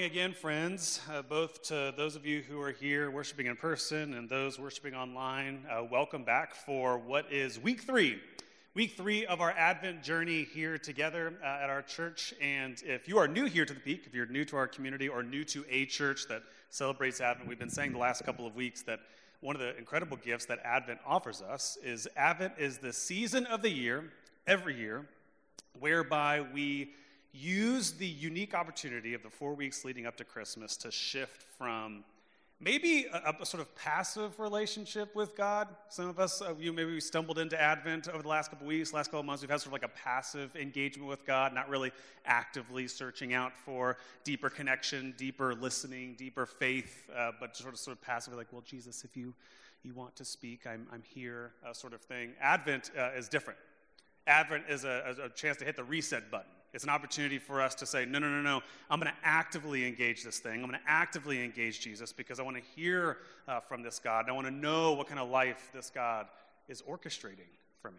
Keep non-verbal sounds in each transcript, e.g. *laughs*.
Morning again, friends, uh, both to those of you who are here worshiping in person and those worshiping online. Uh, welcome back for what is week three. Week three of our Advent journey here together uh, at our church. And if you are new here to the Peak, if you're new to our community or new to a church that celebrates Advent, we've been saying the last couple of weeks that one of the incredible gifts that Advent offers us is Advent is the season of the year, every year, whereby we use the unique opportunity of the four weeks leading up to Christmas to shift from maybe a, a, sort of passive relationship with God. Some of us, uh, you maybe we stumbled into Advent over the last couple weeks, last couple months. We've had sort of like a passive engagement with God, not really actively searching out for deeper connection, deeper listening, deeper faith, uh, but sort of sort of passively like, well, Jesus, if you you want to speak, I'm I'm here, uh, sort of thing. Advent uh, is different. Advent is a, a chance to hit the reset button it's an opportunity for us to say, no, no, no, no, I'm going to actively engage this thing. I'm going to actively engage Jesus because I want to hear uh, from this God. And I want to know what kind of life this God is orchestrating for me.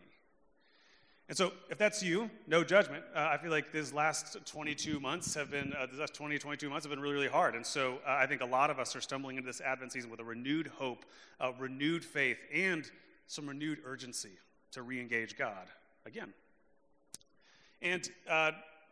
And so, if that's you, no judgment. Uh, I feel like these last 22 months have been, uh, these last 20, 22 months have been really, really hard. And so, uh, I think a lot of us are stumbling into this Advent season with a renewed hope, a renewed faith, and some renewed urgency to re engage God again. And uh,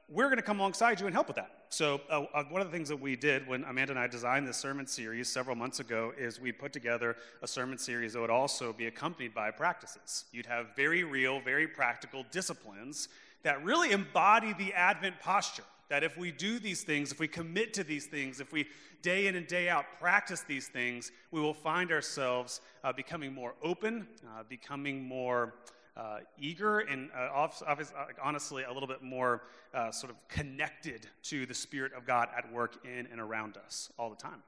we're going to come alongside you and help with that. So, uh, uh, one of the things that we did when Amanda and I designed this sermon series several months ago is we put together a sermon series that would also be accompanied by practices. You'd have very real, very practical disciplines that really embody the Advent posture. That if we do these things, if we commit to these things, if we day in and day out practice these things, we will find ourselves uh, becoming more open, uh, becoming more uh, eager and uh, uh, honestly a little bit more uh, sort of connected to the Spirit of God at work in and around us all the time.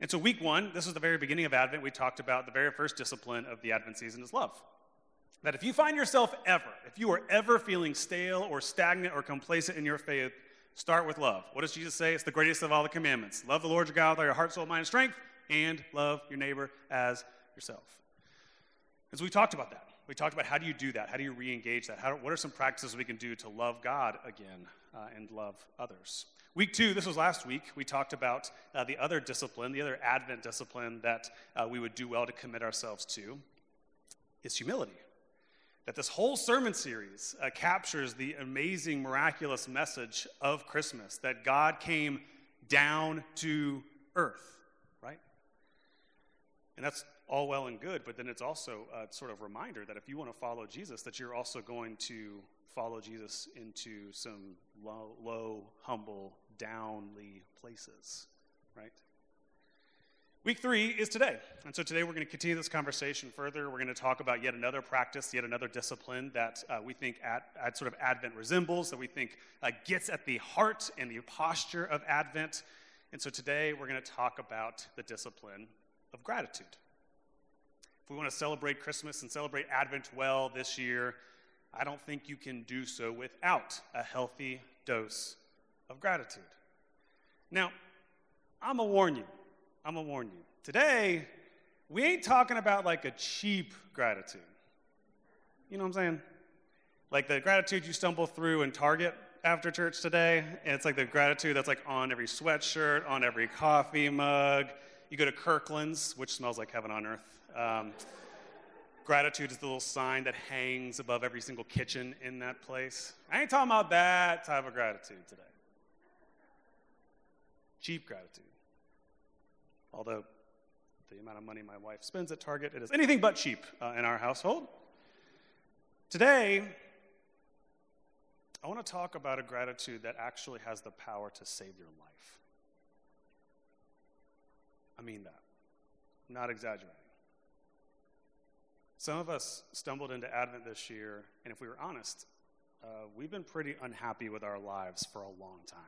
And so, week one, this was the very beginning of Advent. We talked about the very first discipline of the Advent season is love. That if you find yourself ever, if you are ever feeling stale or stagnant or complacent in your faith, start with love. What does Jesus say? It's the greatest of all the commandments. Love the Lord your God with all your heart, soul, mind, and strength, and love your neighbor as yourself. And so we talked about that. We talked about how do you do that? How do you re engage that? How, what are some practices we can do to love God again uh, and love others? Week two, this was last week, we talked about uh, the other discipline, the other Advent discipline that uh, we would do well to commit ourselves to is humility. That this whole sermon series uh, captures the amazing, miraculous message of Christmas that God came down to earth, right? And that's all well and good, but then it's also a sort of reminder that if you want to follow Jesus, that you're also going to follow Jesus into some low, low humble, downly places, right? Week three is today. And so today we're going to continue this conversation further. We're going to talk about yet another practice, yet another discipline that uh, we think at, at, sort of Advent resembles, that we think uh, gets at the heart and the posture of Advent. And so today we're going to talk about the discipline of gratitude. If we want to celebrate Christmas and celebrate Advent well this year, I don't think you can do so without a healthy dose of gratitude. Now, I'm going to warn you. I'm going to warn you. Today, we ain't talking about like a cheap gratitude. You know what I'm saying? Like the gratitude you stumble through in Target after church today. and It's like the gratitude that's like on every sweatshirt, on every coffee mug. You go to Kirkland's, which smells like heaven on earth. Um, gratitude is the little sign that hangs above every single kitchen in that place. I ain't talking about that type of gratitude today. Cheap gratitude. Although the amount of money my wife spends at Target, it is anything but cheap uh, in our household. Today, I want to talk about a gratitude that actually has the power to save your life. I mean that. I'm not exaggerating. Some of us stumbled into Advent this year, and if we were honest, uh, we've been pretty unhappy with our lives for a long time.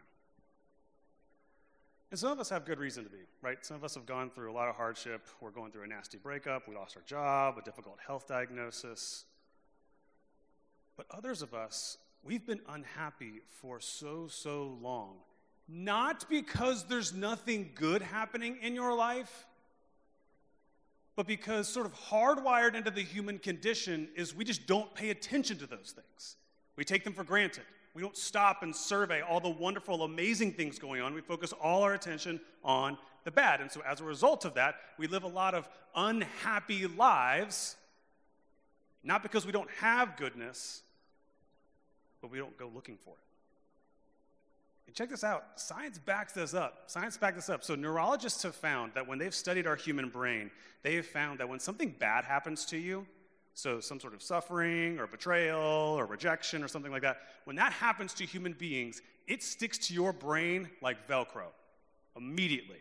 And some of us have good reason to be, right? Some of us have gone through a lot of hardship. We're going through a nasty breakup. We lost our job, a difficult health diagnosis. But others of us, we've been unhappy for so, so long. Not because there's nothing good happening in your life, but because sort of hardwired into the human condition is we just don't pay attention to those things. We take them for granted. We don't stop and survey all the wonderful, amazing things going on. We focus all our attention on the bad. And so, as a result of that, we live a lot of unhappy lives, not because we don't have goodness, but we don't go looking for it. And check this out science backs this up. Science backs this up. So, neurologists have found that when they've studied our human brain, they have found that when something bad happens to you, so some sort of suffering or betrayal or rejection or something like that, when that happens to human beings, it sticks to your brain like Velcro immediately.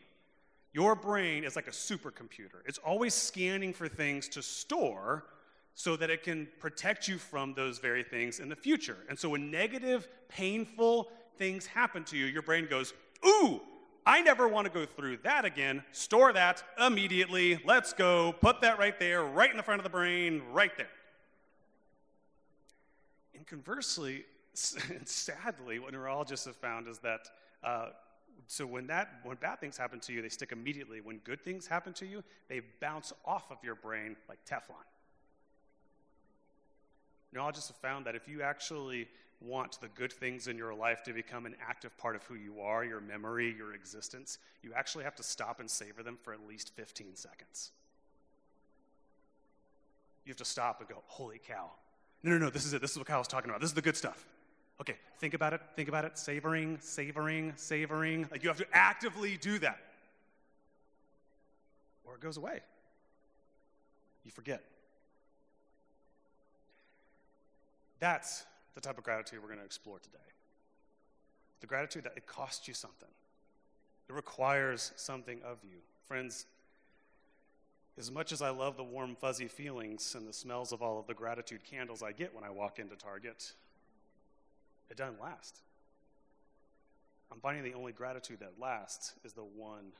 Your brain is like a supercomputer, it's always scanning for things to store so that it can protect you from those very things in the future. And so when negative, painful things happen to you, your brain goes, Ooh, I never want to go through that again. Store that immediately. Let's go. Put that right there, right in the front of the brain, right there. And conversely, *laughs* sadly, what neurologists have found is that uh, so when that when bad things happen to you, they stick immediately. When good things happen to you, they bounce off of your brain like Teflon. Neurologists have found that if you actually want the good things in your life to become an active part of who you are, your memory, your existence, you actually have to stop and savor them for at least 15 seconds. You have to stop and go, holy cow. No, no, no, this is it. This is what Kyle was talking about. This is the good stuff. Okay, think about it, think about it, savoring, savoring, savoring. Like you have to actively do that. Or it goes away. You forget. That's the type of gratitude we're going to explore today. The gratitude that it costs you something, it requires something of you. Friends, as much as I love the warm, fuzzy feelings and the smells of all of the gratitude candles I get when I walk into Target, it doesn't last. I'm finding the only gratitude that lasts is the one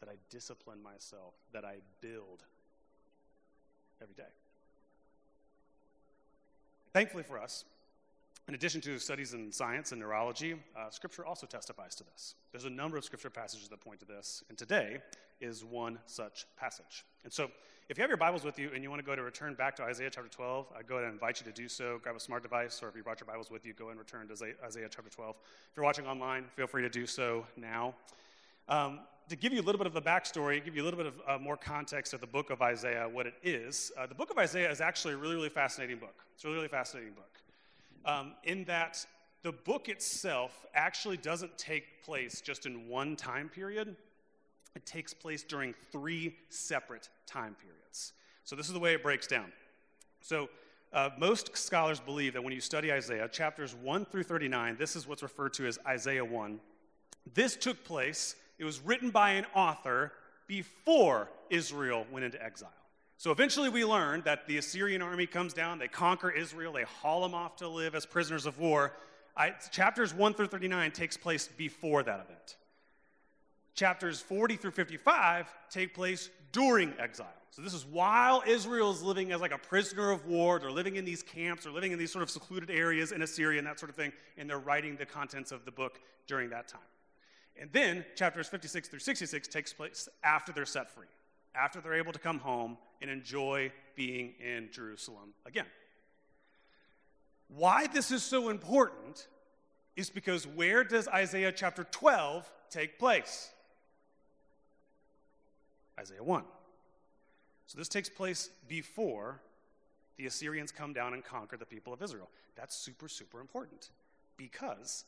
that I discipline myself, that I build every day. Thankfully for us, in addition to studies in science and neurology, uh, Scripture also testifies to this. There's a number of Scripture passages that point to this, and today is one such passage. And so, if you have your Bibles with you and you want to go to return back to Isaiah chapter 12, I go ahead and invite you to do so. Grab a smart device, or if you brought your Bibles with you, go and return to Isaiah chapter 12. If you're watching online, feel free to do so now. Um, to give you a little bit of the backstory, give you a little bit of uh, more context of the book of Isaiah, what it is, uh, the book of Isaiah is actually a really, really fascinating book. It's a really, really fascinating book um, in that the book itself actually doesn't take place just in one time period, it takes place during three separate time periods. So, this is the way it breaks down. So, uh, most scholars believe that when you study Isaiah, chapters 1 through 39, this is what's referred to as Isaiah 1. This took place, it was written by an author before Israel went into exile. So eventually we learn that the Assyrian army comes down, they conquer Israel, they haul them off to live as prisoners of war. I, chapters 1 through 39 takes place before that event. Chapters 40 through 55 take place during exile. So this is while Israel is living as like a prisoner of war. They're living in these camps, they're living in these sort of secluded areas in Assyria and that sort of thing, and they're writing the contents of the book during that time. And then chapters 56 through 66 takes place after they're set free after they're able to come home and enjoy being in Jerusalem again. Why this is so important is because where does Isaiah chapter 12 take place? Isaiah 1. So this takes place before the Assyrians come down and conquer the people of Israel. That's super, super important because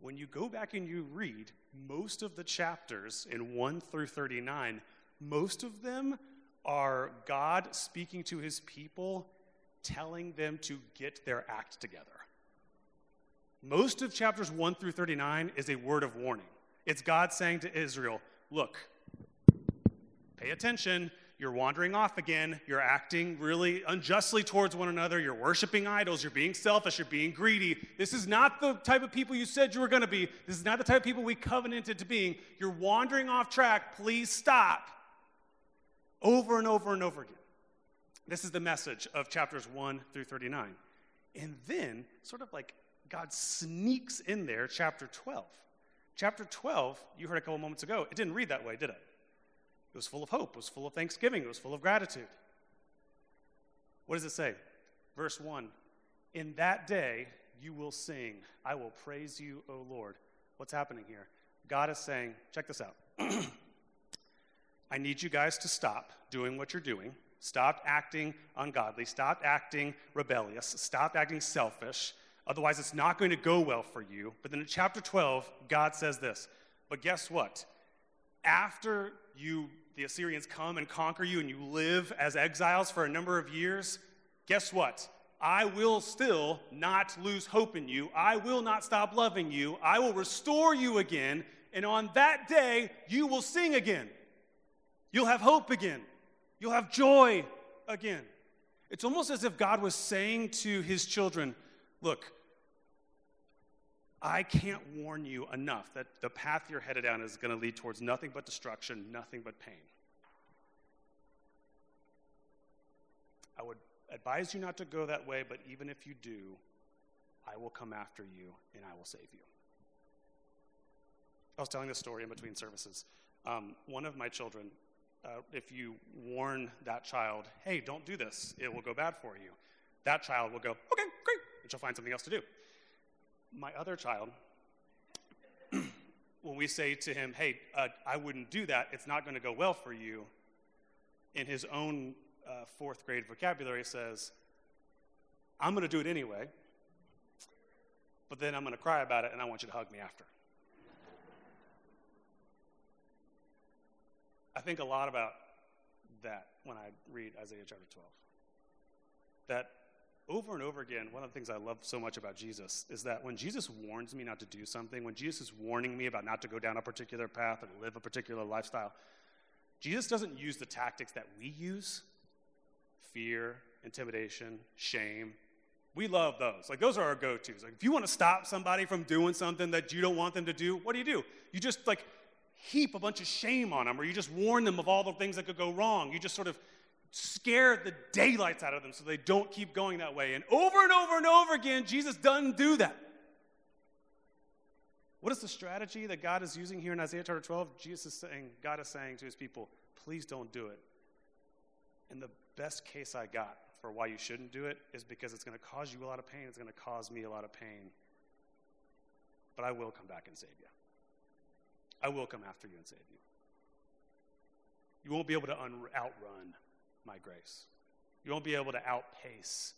when you go back and you read most of the chapters in 1 through 39, most of them are God speaking to his people, telling them to get their act together. Most of chapters 1 through 39 is a word of warning. It's God saying to Israel, Look, pay attention. You're wandering off again. You're acting really unjustly towards one another. You're worshiping idols. You're being selfish. You're being greedy. This is not the type of people you said you were going to be. This is not the type of people we covenanted to being. You're wandering off track. Please stop. Over and over and over again. This is the message of chapters 1 through 39. And then, sort of like God sneaks in there, chapter 12. Chapter 12, you heard a couple moments ago, it didn't read that way, did it? It was full of hope, it was full of thanksgiving, it was full of gratitude. What does it say? Verse 1 In that day you will sing, I will praise you, O Lord. What's happening here? God is saying, check this out. *clears throat* I need you guys to stop doing what you're doing. Stop acting ungodly. Stop acting rebellious. Stop acting selfish. Otherwise, it's not going to go well for you. But then in chapter 12, God says this. But guess what? After you the Assyrians come and conquer you and you live as exiles for a number of years, guess what? I will still not lose hope in you. I will not stop loving you. I will restore you again. And on that day, you will sing again. You'll have hope again. You'll have joy again. It's almost as if God was saying to his children, Look, I can't warn you enough that the path you're headed down is going to lead towards nothing but destruction, nothing but pain. I would advise you not to go that way, but even if you do, I will come after you and I will save you. I was telling this story in between services. Um, one of my children, uh, if you warn that child, hey, don't do this, it will go bad for you, that child will go, okay, great, and she'll find something else to do. My other child, *clears throat* when we say to him, hey, uh, I wouldn't do that, it's not going to go well for you, in his own uh, fourth grade vocabulary says, I'm going to do it anyway, but then I'm going to cry about it and I want you to hug me after. I think a lot about that when I read Isaiah chapter 12. That over and over again, one of the things I love so much about Jesus is that when Jesus warns me not to do something, when Jesus is warning me about not to go down a particular path or live a particular lifestyle, Jesus doesn't use the tactics that we use fear, intimidation, shame. We love those. Like, those are our go tos. Like, if you want to stop somebody from doing something that you don't want them to do, what do you do? You just, like, heap a bunch of shame on them, or you just warn them of all the things that could go wrong. You just sort of scare the daylights out of them so they don't keep going that way. And over and over and over again, Jesus doesn't do that. What is the strategy that God is using here in Isaiah chapter 12? Jesus is saying, God is saying to his people, please don't do it. And the best case I got for why you shouldn't do it is because it's going to cause you a lot of pain. It's going to cause me a lot of pain. But I will come back and save you. I will come after you and save you. You won't be able to un- outrun my grace. You won't be able to outpace,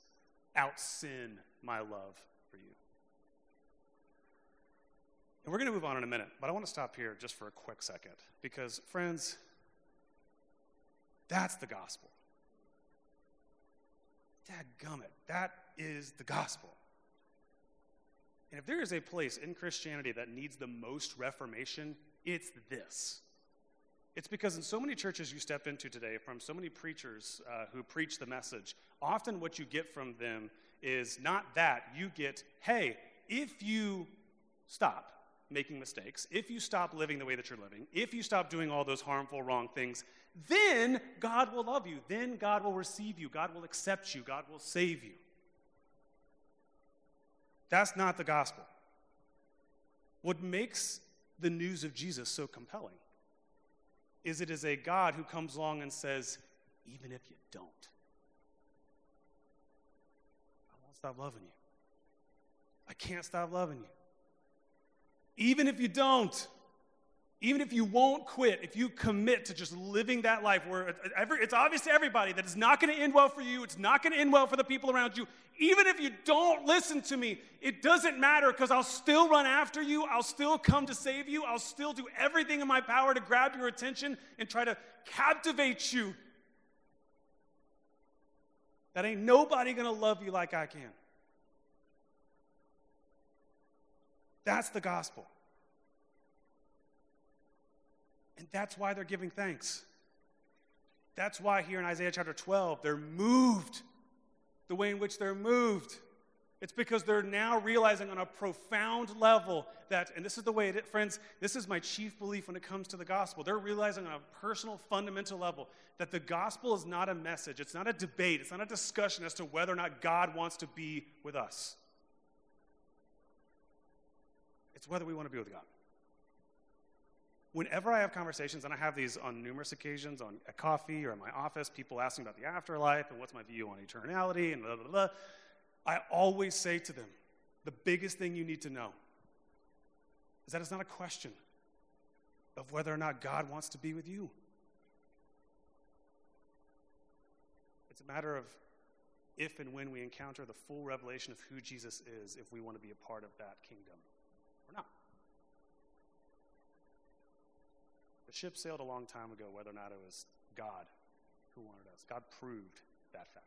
out sin my love for you. And we're going to move on in a minute, but I want to stop here just for a quick second because, friends, that's the gospel. Dadgummit, that is the gospel. And if there is a place in Christianity that needs the most reformation, it's this. It's because in so many churches you step into today, from so many preachers uh, who preach the message, often what you get from them is not that. You get, hey, if you stop making mistakes, if you stop living the way that you're living, if you stop doing all those harmful, wrong things, then God will love you. Then God will receive you. God will accept you. God will save you. That's not the gospel. What makes the news of Jesus so compelling is it is a God who comes along and says, even if you don't, I won't stop loving you. I can't stop loving you. Even if you don't, even if you won't quit, if you commit to just living that life where it's obvious to everybody that it's not going to end well for you, it's not going to end well for the people around you, even if you don't listen to me, it doesn't matter because I'll still run after you. I'll still come to save you. I'll still do everything in my power to grab your attention and try to captivate you. That ain't nobody going to love you like I can. That's the gospel. And that's why they're giving thanks. That's why here in Isaiah chapter 12, they're moved the way in which they're moved. It's because they're now realizing on a profound level that, and this is the way it friends, this is my chief belief when it comes to the gospel. They're realizing on a personal, fundamental level that the gospel is not a message, it's not a debate, it's not a discussion as to whether or not God wants to be with us. It's whether we want to be with God. Whenever I have conversations, and I have these on numerous occasions, on at coffee or in my office, people asking about the afterlife and what's my view on eternality and blah, blah, blah. I always say to them, the biggest thing you need to know is that it's not a question of whether or not God wants to be with you. It's a matter of if and when we encounter the full revelation of who Jesus is, if we want to be a part of that kingdom or not. The ship sailed a long time ago whether or not it was God who wanted us. God proved that fact.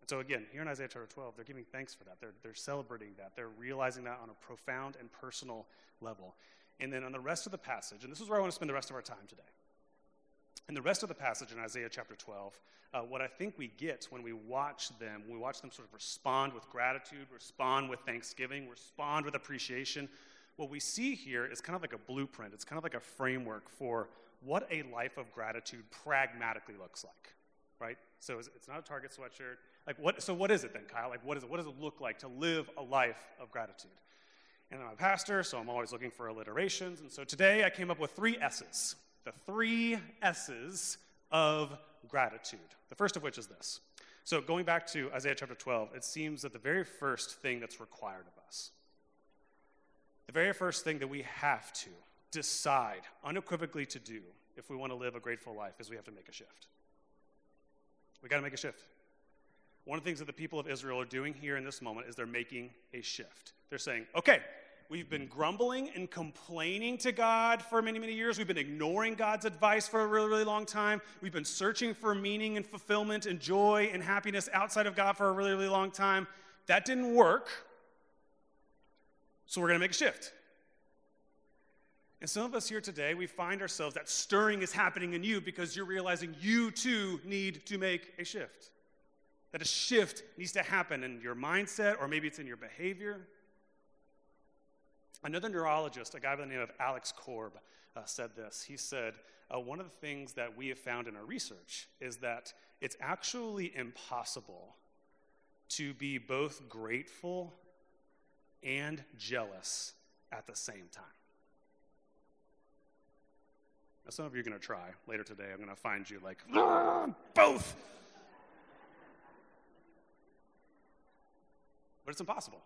And so, again, here in Isaiah chapter 12, they're giving thanks for that. They're, they're celebrating that. They're realizing that on a profound and personal level. And then on the rest of the passage, and this is where I want to spend the rest of our time today. In the rest of the passage in Isaiah chapter 12, uh, what I think we get when we watch them, we watch them sort of respond with gratitude, respond with thanksgiving, respond with appreciation, what we see here is kind of like a blueprint. It's kind of like a framework for what a life of gratitude pragmatically looks like, right? So it's not a Target sweatshirt. Like what, so what is it then, Kyle? Like what is it? What does it look like to live a life of gratitude? And I'm a pastor, so I'm always looking for alliterations. And so today I came up with three S's. The three S's of gratitude. The first of which is this. So going back to Isaiah chapter 12, it seems that the very first thing that's required of us, the very first thing that we have to decide unequivocally to do if we want to live a grateful life is we have to make a shift. We got to make a shift. One of the things that the people of Israel are doing here in this moment is they're making a shift. They're saying, okay, we've been grumbling and complaining to God for many, many years. We've been ignoring God's advice for a really, really long time. We've been searching for meaning and fulfillment and joy and happiness outside of God for a really, really long time. That didn't work. So we're going to make a shift. And some of us here today, we find ourselves, that stirring is happening in you because you're realizing you too need to make a shift that a shift needs to happen in your mindset or maybe it's in your behavior. Another neurologist, a guy by the name of Alex Korb, uh, said this. He said, uh, One of the things that we have found in our research is that it's actually impossible to be both grateful and jealous at the same time. Now, some of you are going to try later today. I'm going to find you like, ah, both. But it's impossible.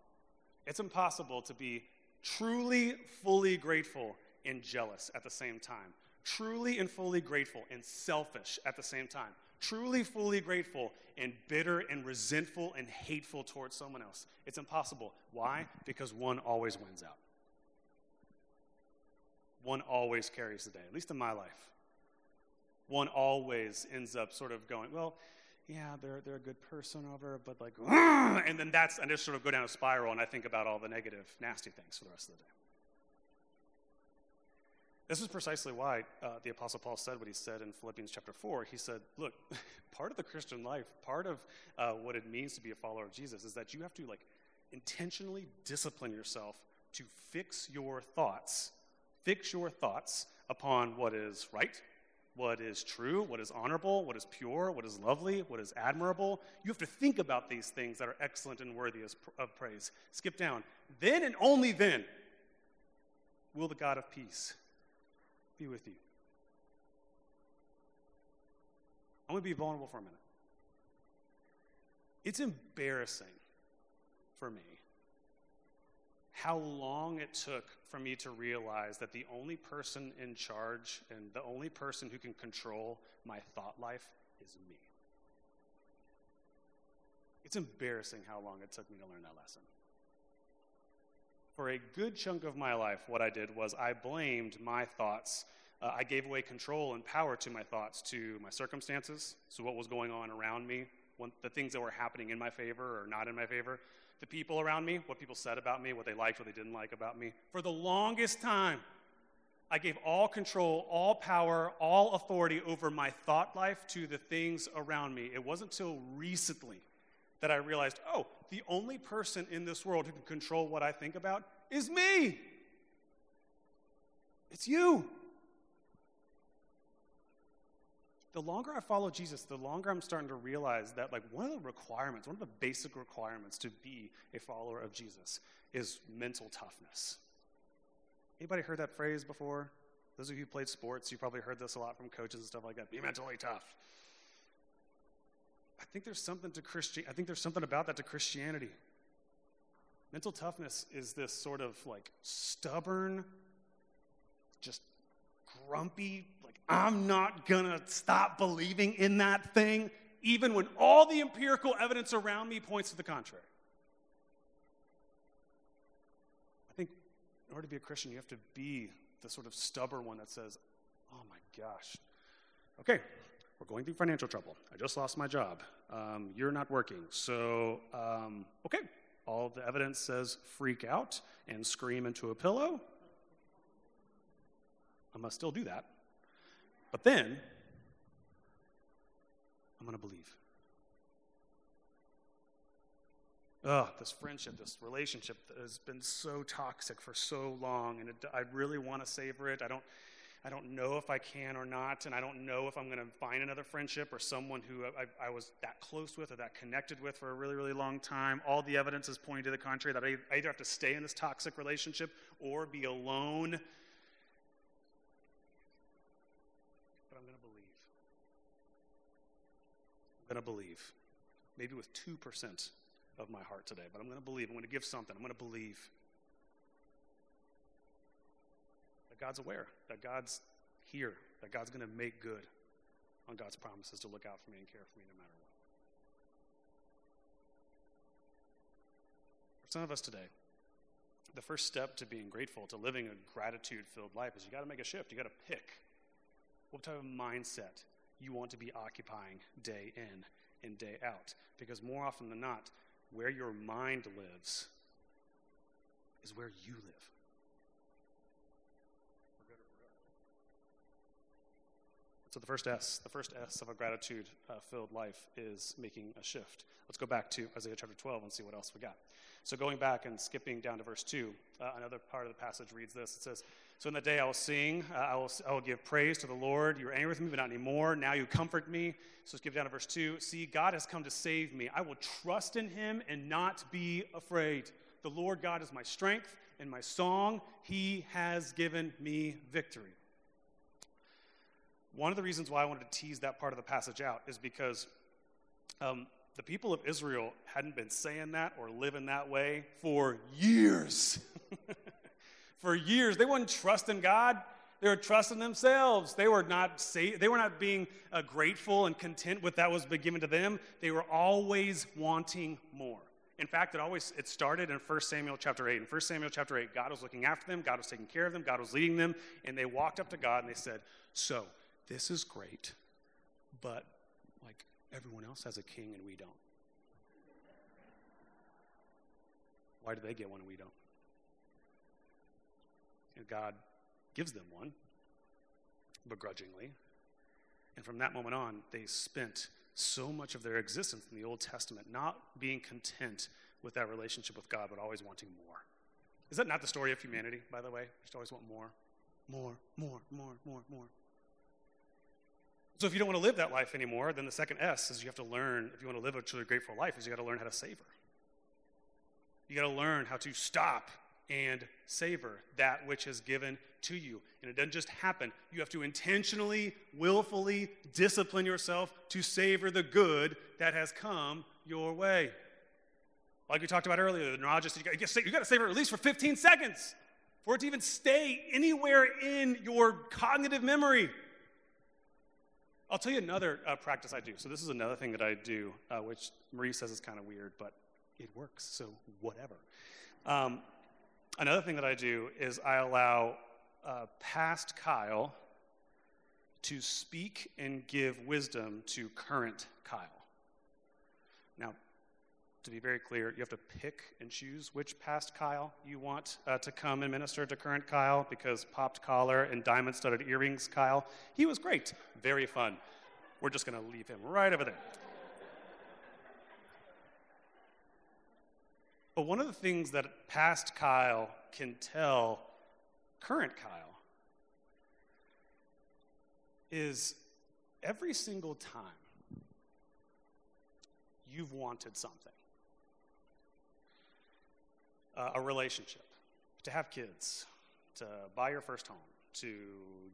It's impossible to be truly, fully grateful and jealous at the same time. Truly and fully grateful and selfish at the same time. Truly, fully grateful and bitter and resentful and hateful towards someone else. It's impossible. Why? Because one always wins out. One always carries the day, at least in my life. One always ends up sort of going, well, yeah, they're, they're a good person over, but like, *laughs* and then that's, and just sort of go down a spiral, and I think about all the negative, nasty things for the rest of the day. This is precisely why uh, the Apostle Paul said what he said in Philippians chapter 4. He said, Look, *laughs* part of the Christian life, part of uh, what it means to be a follower of Jesus is that you have to, like, intentionally discipline yourself to fix your thoughts, fix your thoughts upon what is right, what is true, what is honorable, what is pure, what is lovely, what is admirable. You have to think about these things that are excellent and worthy of praise. Skip down. Then and only then will the God of peace be with you. I'm going to be vulnerable for a minute. It's embarrassing for me how long it took for me to realize that the only person in charge and the only person who can control my thought life is me. It's embarrassing how long it took me to learn that lesson. For a good chunk of my life, what I did was I blamed my thoughts. Uh, I gave away control and power to my thoughts, to my circumstances, so what was going on around me, when, the things that were happening in my favor or not in my favor the people around me, what people said about me, what they liked, what they didn't like about me. For the longest time, I gave all control, all power, all authority over my thought life to the things around me. It wasn't until recently that I realized, oh, the only person in this world who can control what I think about is me. It's you. The longer I follow Jesus, the longer I'm starting to realize that, like, one of the requirements, one of the basic requirements to be a follower of Jesus is mental toughness. Anybody heard that phrase before? Those of you who played sports, you probably heard this a lot from coaches and stuff like that. Be mentally tough. I think there's something to Christian. I think there's something about that to Christianity. Mental toughness is this sort of like stubborn, just grumpy, like I'm not gonna stop believing in that thing, even when all the empirical evidence around me points to the contrary. I think in order to be a Christian, you have to be the sort of stubborn one that says, Oh my gosh, okay, we're going through financial trouble. I just lost my job. Um, you're not working. So, um, okay, all the evidence says freak out and scream into a pillow. I must still do that. But then, I'm going to believe. Oh, this friendship, this relationship has been so toxic for so long, and it, I really want to savor it. I don't, I don't know if I can or not, and I don't know if I'm going to find another friendship or someone who I, I, was that close with or that connected with for a really, really long time. All the evidence is pointing to the contrary that I, I either have to stay in this toxic relationship or be alone. But I'm going to believe. I'm going to believe. Maybe with 2% of my heart today, but I'm going to believe. I'm going to give something. I'm going to believe. God's aware, that God's here, that God's going to make good on God's promises to look out for me and care for me no matter what. For some of us today, the first step to being grateful, to living a gratitude filled life, is you got to make a shift. You got to pick what type of mindset you want to be occupying day in and day out. Because more often than not, where your mind lives is where you live. So, the first S, the first S of a gratitude uh, filled life is making a shift. Let's go back to Isaiah chapter 12 and see what else we got. So, going back and skipping down to verse 2, uh, another part of the passage reads this It says, So in the day I will sing, uh, I, will, I will give praise to the Lord. You were angry with me, but not anymore. Now you comfort me. So, skip down to verse 2. See, God has come to save me. I will trust in him and not be afraid. The Lord God is my strength and my song. He has given me victory. One of the reasons why I wanted to tease that part of the passage out is because um, the people of Israel hadn't been saying that or living that way for years. *laughs* for years. They were not trusting God. They were trusting themselves. They were not say, they were not being uh, grateful and content with that was given to them. They were always wanting more. In fact, it always it started in 1 Samuel chapter 8. In 1 Samuel chapter 8, God was looking after them, God was taking care of them, God was leading them, and they walked up to God and they said, "So, this is great, but like everyone else has a king and we don't. Why do they get one and we don't? And God gives them one begrudgingly. And from that moment on, they spent so much of their existence in the Old Testament not being content with that relationship with God, but always wanting more. Is that not the story of humanity, by the way? We just always want more, more, more, more, more, more. So if you don't want to live that life anymore, then the second S is you have to learn, if you want to live a truly grateful life, is you got to learn how to savor. You got to learn how to stop and savor that which is given to you. And it doesn't just happen. You have to intentionally, willfully discipline yourself to savor the good that has come your way. Like we talked about earlier, the neurologist, you got, you got to savor at least for 15 seconds for it to even stay anywhere in your cognitive memory. I'll tell you another uh, practice I do. So, this is another thing that I do, uh, which Marie says is kind of weird, but it works, so whatever. Um, another thing that I do is I allow uh, past Kyle to speak and give wisdom to current Kyle. Now, to be very clear, you have to pick and choose which past Kyle you want uh, to come and minister to current Kyle because popped collar and diamond studded earrings Kyle, he was great, very fun. We're just going to leave him right over there. But one of the things that past Kyle can tell current Kyle is every single time you've wanted something uh, a relationship, to have kids, to buy your first home, to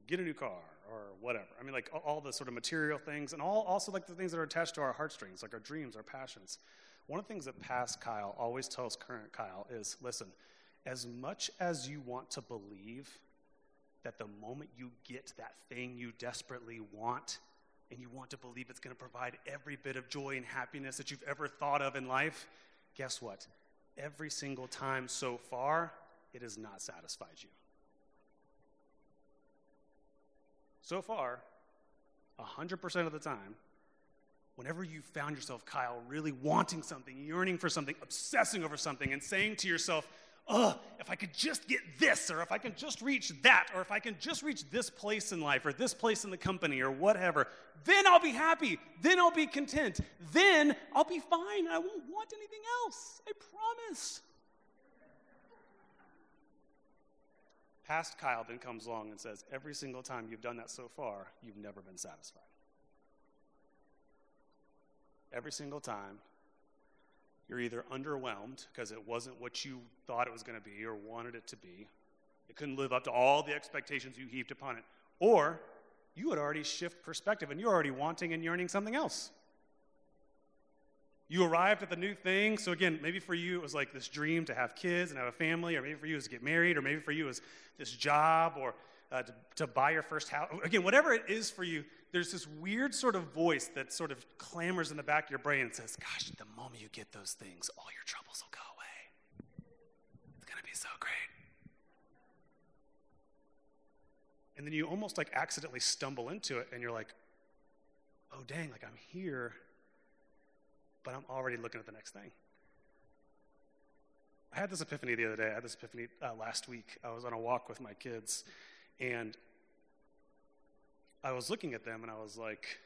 get a new car or whatever. I mean, like all the sort of material things, and all, also like the things that are attached to our heartstrings, like our dreams, our passions. One of the things that past Kyle always tells current Kyle is listen, as much as you want to believe that the moment you get that thing you desperately want, and you want to believe it's going to provide every bit of joy and happiness that you've ever thought of in life, guess what? Every single time so far, it has not satisfied you. So far, 100% of the time, whenever you found yourself, Kyle, really wanting something, yearning for something, obsessing over something, and saying to yourself, oh, if I could just get this, or if I can just reach that, or if I can just reach this place in life, or this place in the company, or whatever, then I'll be happy. Then I'll be content. Then I'll be fine. I won't want anything else. I promise. Past Kyle then comes along and says, Every single time you've done that so far, you've never been satisfied. Every single time, you're either underwhelmed because it wasn't what you thought it was going to be or wanted it to be, it couldn't live up to all the expectations you heaped upon it, or you had already shifted perspective and you're already wanting and yearning something else. You arrived at the new thing. So, again, maybe for you it was like this dream to have kids and have a family, or maybe for you it was to get married, or maybe for you it was this job, or uh, to, to buy your first house. Again, whatever it is for you, there's this weird sort of voice that sort of clamors in the back of your brain and says, Gosh, the moment you get those things, all your troubles will go away. It's going to be so great. And then you almost like accidentally stumble into it and you're like, Oh, dang, like I'm here, but I'm already looking at the next thing. I had this epiphany the other day. I had this epiphany uh, last week. I was on a walk with my kids, and I was looking at them and I was like,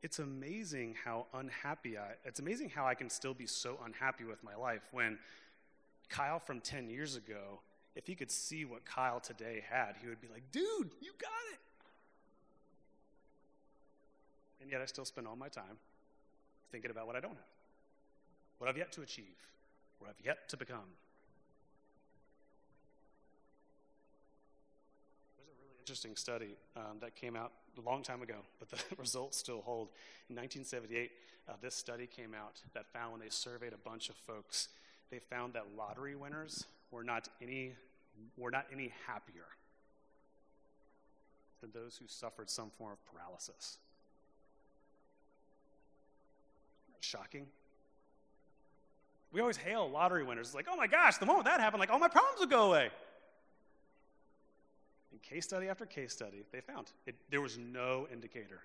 it's amazing how unhappy I it's amazing how I can still be so unhappy with my life when Kyle from 10 years ago, if he could see what Kyle today had, he would be like, dude, you got it. And yet I still spend all my time thinking about what I don't have, what I've yet to achieve, what I've yet to become. Interesting study um, that came out a long time ago, but the *laughs* results still hold. In 1978, uh, this study came out that found when they surveyed a bunch of folks, they found that lottery winners were not any, were not any happier than those who suffered some form of paralysis. Shocking. We always hail lottery winners. It's like, oh my gosh, the moment that happened, like all my problems would go away. Case study after case study, they found it, there was no indicator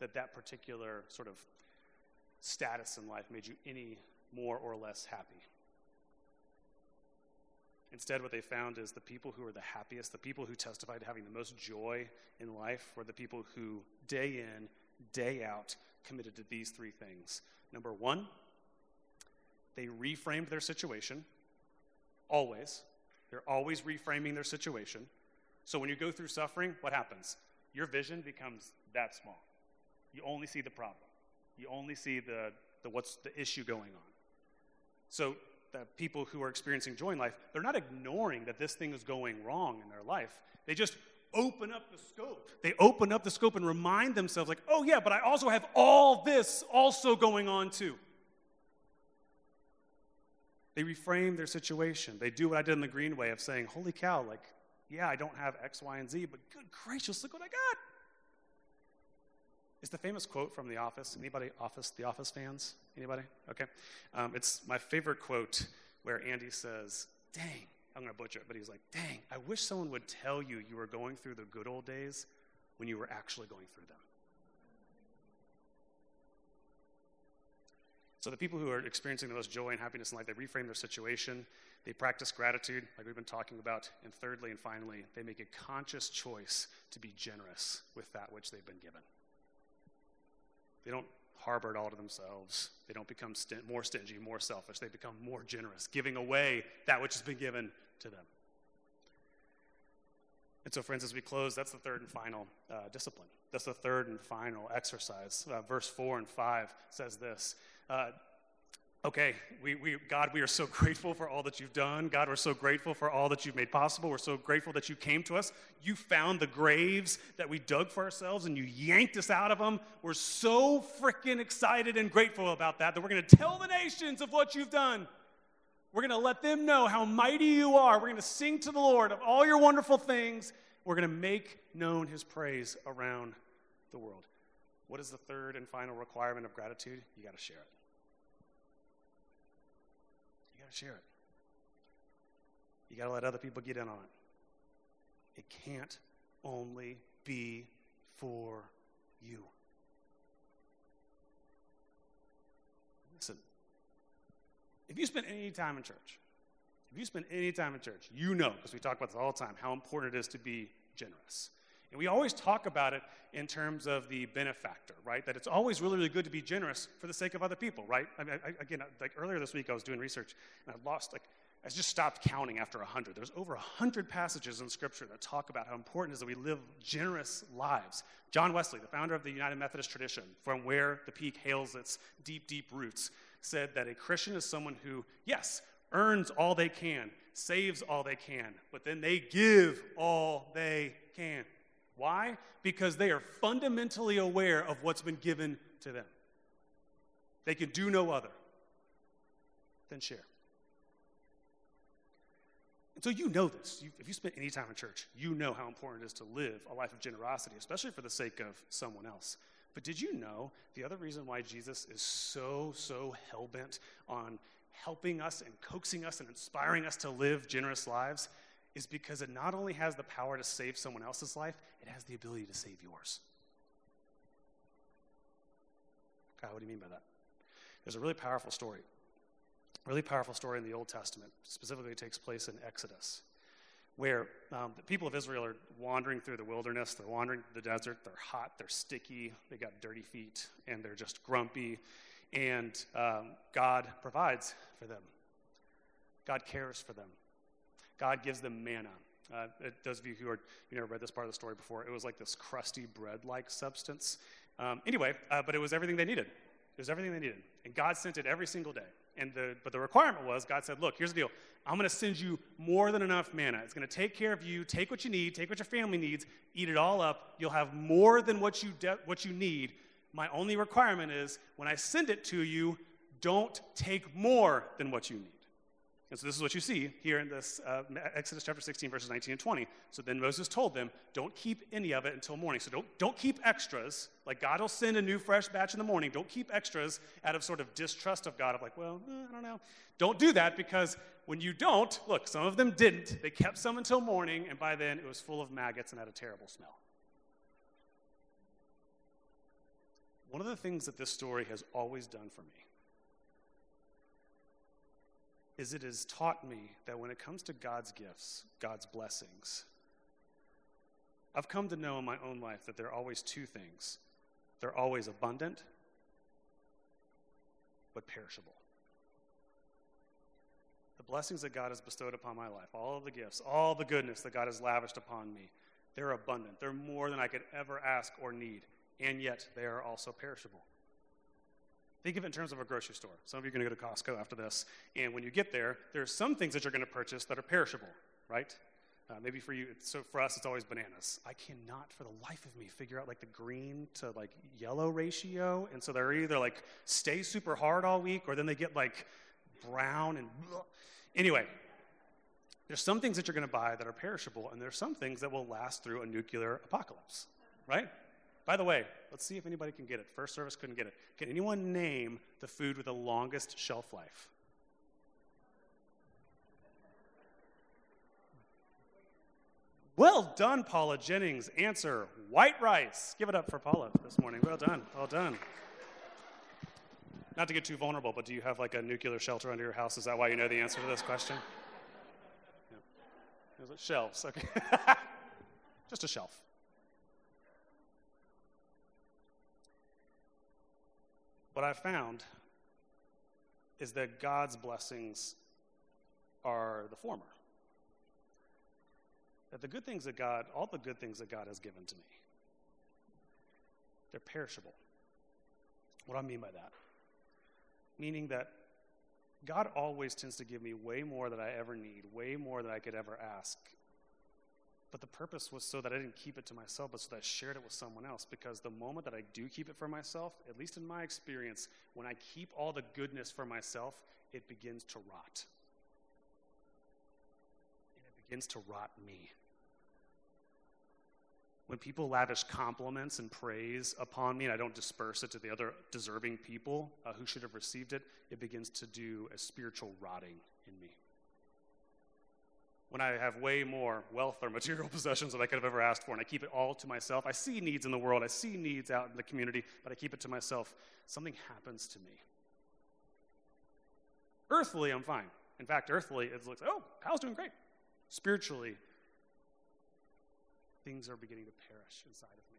that that particular sort of status in life made you any more or less happy. Instead, what they found is the people who were the happiest, the people who testified to having the most joy in life, were the people who, day in, day out, committed to these three things. Number one, they reframed their situation, always. They're always reframing their situation. So when you go through suffering, what happens? Your vision becomes that small. You only see the problem. You only see the, the what's the issue going on. So the people who are experiencing joy in life, they're not ignoring that this thing is going wrong in their life. They just open up the scope. They open up the scope and remind themselves, like, oh yeah, but I also have all this also going on too. They reframe their situation. They do what I did in the green way of saying, Holy cow, like, yeah, I don't have X, Y, and Z, but good gracious, look what I got. It's the famous quote from The Office. Anybody Office, The Office fans? Anybody? Okay. Um, it's my favorite quote where Andy says, Dang, I'm going to butcher it, but he's like, Dang, I wish someone would tell you you were going through the good old days when you were actually going through them. So the people who are experiencing the most joy and happiness in life, they reframe their situation, they practice gratitude, like we've been talking about, and thirdly and finally, they make a conscious choice to be generous with that which they've been given. They don't harbor it all to themselves. They don't become st- more stingy, more selfish. They become more generous, giving away that which has been given to them. And so, friends, as we close, that's the third and final uh, discipline. That's the third and final exercise. Uh, verse 4 and 5 says this uh, Okay, we, we, God, we are so grateful for all that you've done. God, we're so grateful for all that you've made possible. We're so grateful that you came to us. You found the graves that we dug for ourselves and you yanked us out of them. We're so freaking excited and grateful about that that we're going to tell the nations of what you've done. We're going to let them know how mighty you are. We're going to sing to the Lord of all your wonderful things. We're going to make known his praise around the world. What is the third and final requirement of gratitude? You got to share it. You got to share it. You got to let other people get in on it. It can't only be for you. Listen, if you spend any time in church, if you spend any time in church, you know, because we talk about this all the time, how important it is to be generous. And we always talk about it in terms of the benefactor, right? That it's always really, really good to be generous for the sake of other people, right? I mean, I, again, like earlier this week, I was doing research and I lost, like, I just stopped counting after 100. There's over 100 passages in Scripture that talk about how important it is that we live generous lives. John Wesley, the founder of the United Methodist tradition, from where the peak hails its deep, deep roots, said that a Christian is someone who, yes, earns all they can, saves all they can, but then they give all they can. Why? Because they are fundamentally aware of what's been given to them. They can do no other than share. And so you know this. You, if you spend any time in church, you know how important it is to live a life of generosity, especially for the sake of someone else. But did you know the other reason why Jesus is so, so hell bent on helping us and coaxing us and inspiring us to live generous lives is because it not only has the power to save someone else's life, it has the ability to save yours. Okay, what do you mean by that? There's a really powerful story. Really powerful story in the Old Testament. Specifically, it takes place in Exodus where um, the people of Israel are wandering through the wilderness. They're wandering through the desert. They're hot. They're sticky. They got dirty feet, and they're just grumpy. And um, God provides for them. God cares for them. God gives them manna. Uh, those of you who are you read this part of the story before, it was like this crusty bread-like substance. Um, anyway, uh, but it was everything they needed. It was everything they needed, and God sent it every single day. And the, but the requirement was God said, Look, here's the deal. I'm going to send you more than enough manna. It's going to take care of you. Take what you need, take what your family needs, eat it all up. You'll have more than what you, de- what you need. My only requirement is when I send it to you, don't take more than what you need. And so this is what you see here in this uh, Exodus chapter 16, verses 19 and 20. So then Moses told them, don't keep any of it until morning. So don't, don't keep extras. Like God will send a new fresh batch in the morning. Don't keep extras out of sort of distrust of God, of like, well, eh, I don't know. Don't do that because when you don't, look, some of them didn't. They kept some until morning, and by then it was full of maggots and had a terrible smell. One of the things that this story has always done for me is it has taught me that when it comes to God's gifts, God's blessings, I've come to know in my own life that there are always two things they're always abundant, but perishable. The blessings that God has bestowed upon my life, all of the gifts, all the goodness that God has lavished upon me, they're abundant. They're more than I could ever ask or need, and yet they are also perishable. Think of it in terms of a grocery store. Some of you are going to go to Costco after this, and when you get there, there are some things that you're going to purchase that are perishable, right? Uh, maybe for you, so for us, it's always bananas. I cannot, for the life of me, figure out like the green to like yellow ratio, and so they're either like stay super hard all week, or then they get like brown and anyway. There's some things that you're going to buy that are perishable, and there's some things that will last through a nuclear apocalypse, right? By the way, let's see if anybody can get it. First service couldn't get it. Can anyone name the food with the longest shelf life? Well done, Paula Jennings. Answer white rice. Give it up for Paula this morning. Well done. Well done. not to get too vulnerable, but do you have like a nuclear shelter under your house? Is that why you know the answer to this question? Yeah. Shelves? Okay. *laughs* Just a shelf. What I've found is that God's blessings are the former. That the good things that God, all the good things that God has given to me, they're perishable. What do I mean by that? Meaning that God always tends to give me way more than I ever need, way more than I could ever ask. But the purpose was so that I didn't keep it to myself, but so that I shared it with someone else. Because the moment that I do keep it for myself, at least in my experience, when I keep all the goodness for myself, it begins to rot. And it begins to rot me. When people lavish compliments and praise upon me and I don't disperse it to the other deserving people uh, who should have received it, it begins to do a spiritual rotting in me. When I have way more wealth or *laughs* material possessions than I could have ever asked for, and I keep it all to myself, I see needs in the world, I see needs out in the community, but I keep it to myself, something happens to me. Earthly, I'm fine. In fact, earthly, it looks, oh, Kyle's doing great. Spiritually, things are beginning to perish inside of me.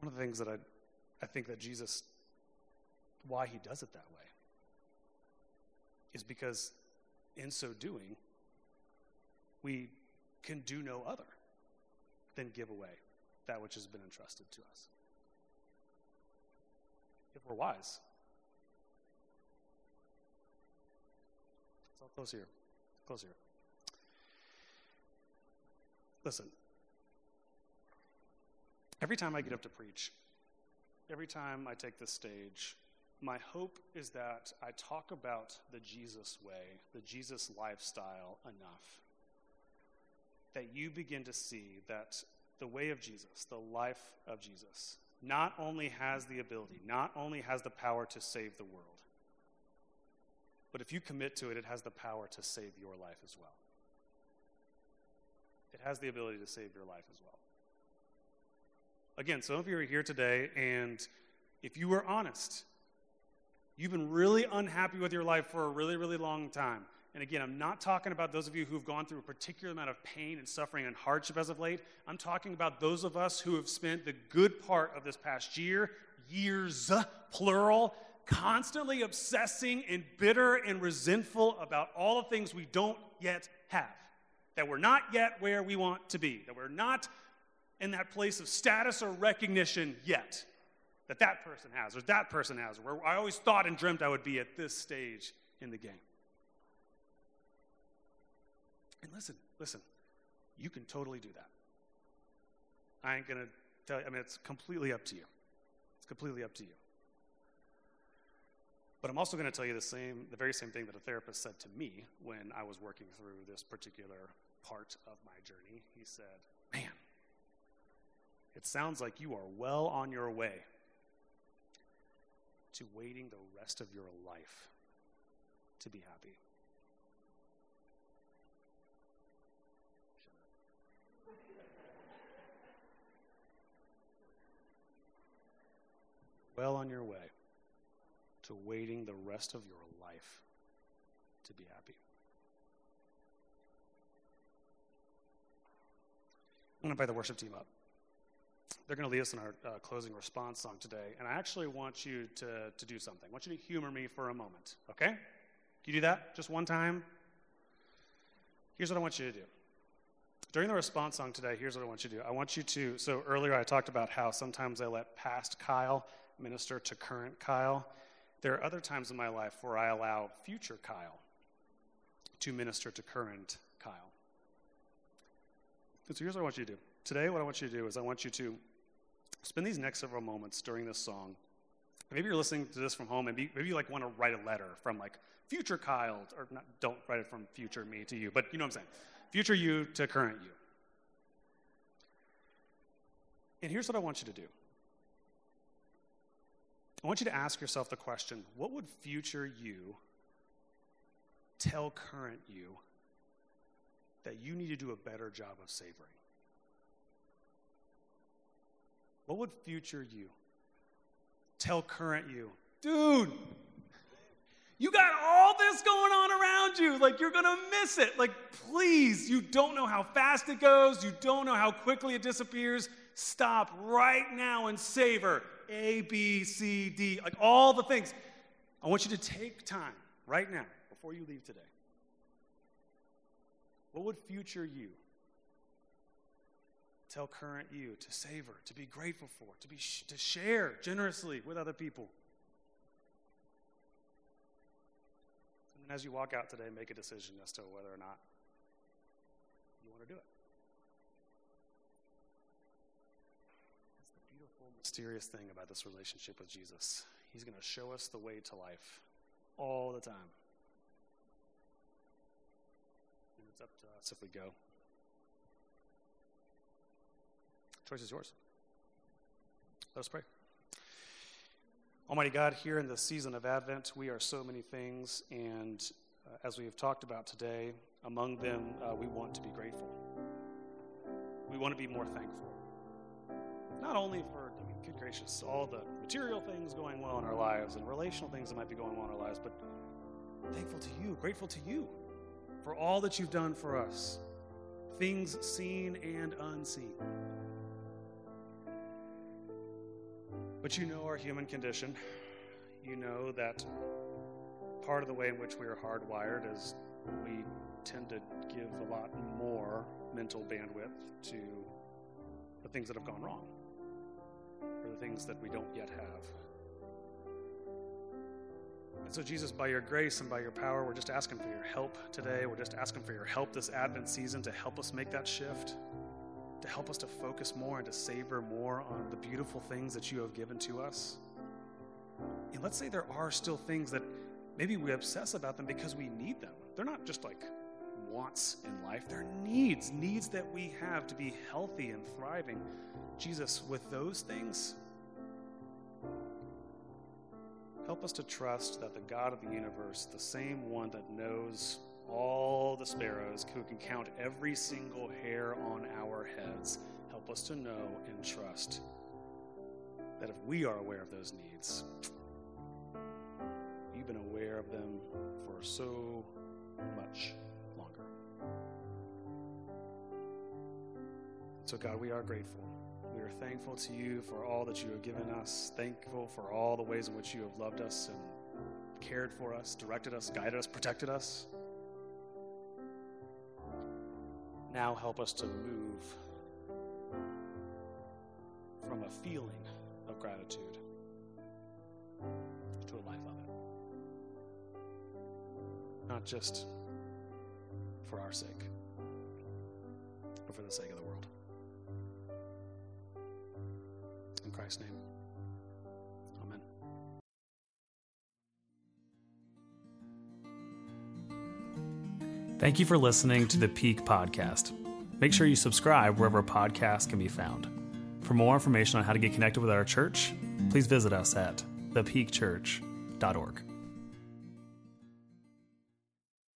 One of the things that I, I think that Jesus, why he does it that way, is because in so doing, we can do no other than give away that which has been entrusted to us. If we're wise, I'll close here. Close here. Listen, every time I get up to preach, every time I take the stage, my hope is that I talk about the Jesus way, the Jesus lifestyle enough that you begin to see that the way of Jesus, the life of Jesus, not only has the ability, not only has the power to save the world, but if you commit to it, it has the power to save your life as well. It has the ability to save your life as well. Again, some of you are here today, and if you were honest, you've been really unhappy with your life for a really, really long time. And again, I'm not talking about those of you who've gone through a particular amount of pain and suffering and hardship as of late. I'm talking about those of us who have spent the good part of this past year, years, plural, constantly obsessing and bitter and resentful about all the things we don't yet have, that we're not yet where we want to be, that we're not in that place of status or recognition yet that that person has or that person has, where I always thought and dreamt I would be at this stage in the game. And listen, listen, you can totally do that. I ain't going to tell you, I mean, it's completely up to you. It's completely up to you. But I'm also going to tell you the same, the very same thing that a therapist said to me when I was working through this particular part of my journey. He said, it sounds like you are well on your way to waiting the rest of your life to be happy. well on your way to waiting the rest of your life to be happy. I'm going to invite the worship team up. They're going to lead us in our uh, closing response song today. And I actually want you to, to do something. I want you to humor me for a moment, okay? Can you do that just one time? Here's what I want you to do. During the response song today, here's what I want you to do. I want you to, so earlier I talked about how sometimes I let past Kyle minister to current Kyle. There are other times in my life where I allow future Kyle to minister to current Kyle. So here's what I want you to do. Today, what I want you to do is I want you to spend these next several moments during this song. Maybe you're listening to this from home, and maybe, you like want to write a letter from like future Kyle, or not, don't write it from future me to you, but you know what I'm saying. Future you to current you. And here's what I want you to do. I want you to ask yourself the question what would future you tell current you that you need to do a better job of savoring? What would future you tell current you? Dude, you got all this going on around you. Like, you're going to miss it. Like, please, you don't know how fast it goes. You don't know how quickly it disappears. Stop right now and savor A, B, C, D, like all the things. I want you to take time right now before you leave today. What would future you tell current you to savor, to be grateful for, to, be, to share generously with other people? And as you walk out today, make a decision as to whether or not you want to do it. That's the beautiful, mysterious thing about this relationship with Jesus. He's going to show us the way to life all the time. And it's up to us if we go. Choice is yours. Let us pray. Almighty God, here in the season of Advent, we are so many things, and uh, as we have talked about today, among them, uh, we want to be grateful. We want to be more thankful. Not only for, I mean, good gracious, all the material things going well in our lives and relational things that might be going well in our lives, but thankful to you, grateful to you for all that you've done for us, things seen and unseen. But you know our human condition. You know that part of the way in which we are hardwired is we tend to give a lot more mental bandwidth to the things that have gone wrong or the things that we don't yet have. And so, Jesus, by your grace and by your power, we're just asking for your help today. We're just asking for your help this Advent season to help us make that shift to help us to focus more and to savor more on the beautiful things that you have given to us. And let's say there are still things that maybe we obsess about them because we need them. They're not just like wants in life, they're needs, needs that we have to be healthy and thriving. Jesus, with those things, help us to trust that the God of the universe, the same one that knows all the sparrows who can count every single hair on our heads. Help us to know and trust that if we are aware of those needs, you've been aware of them for so much longer. So, God, we are grateful. We are thankful to you for all that you have given us, thankful for all the ways in which you have loved us and cared for us, directed us, guided us, protected us. Now help us to move from a feeling of gratitude to a life of it. Not just for our sake, but for the sake of the world. In Christ's name. Thank you for listening to the Peak Podcast. Make sure you subscribe wherever podcasts can be found. For more information on how to get connected with our church, please visit us at thepeakchurch.org.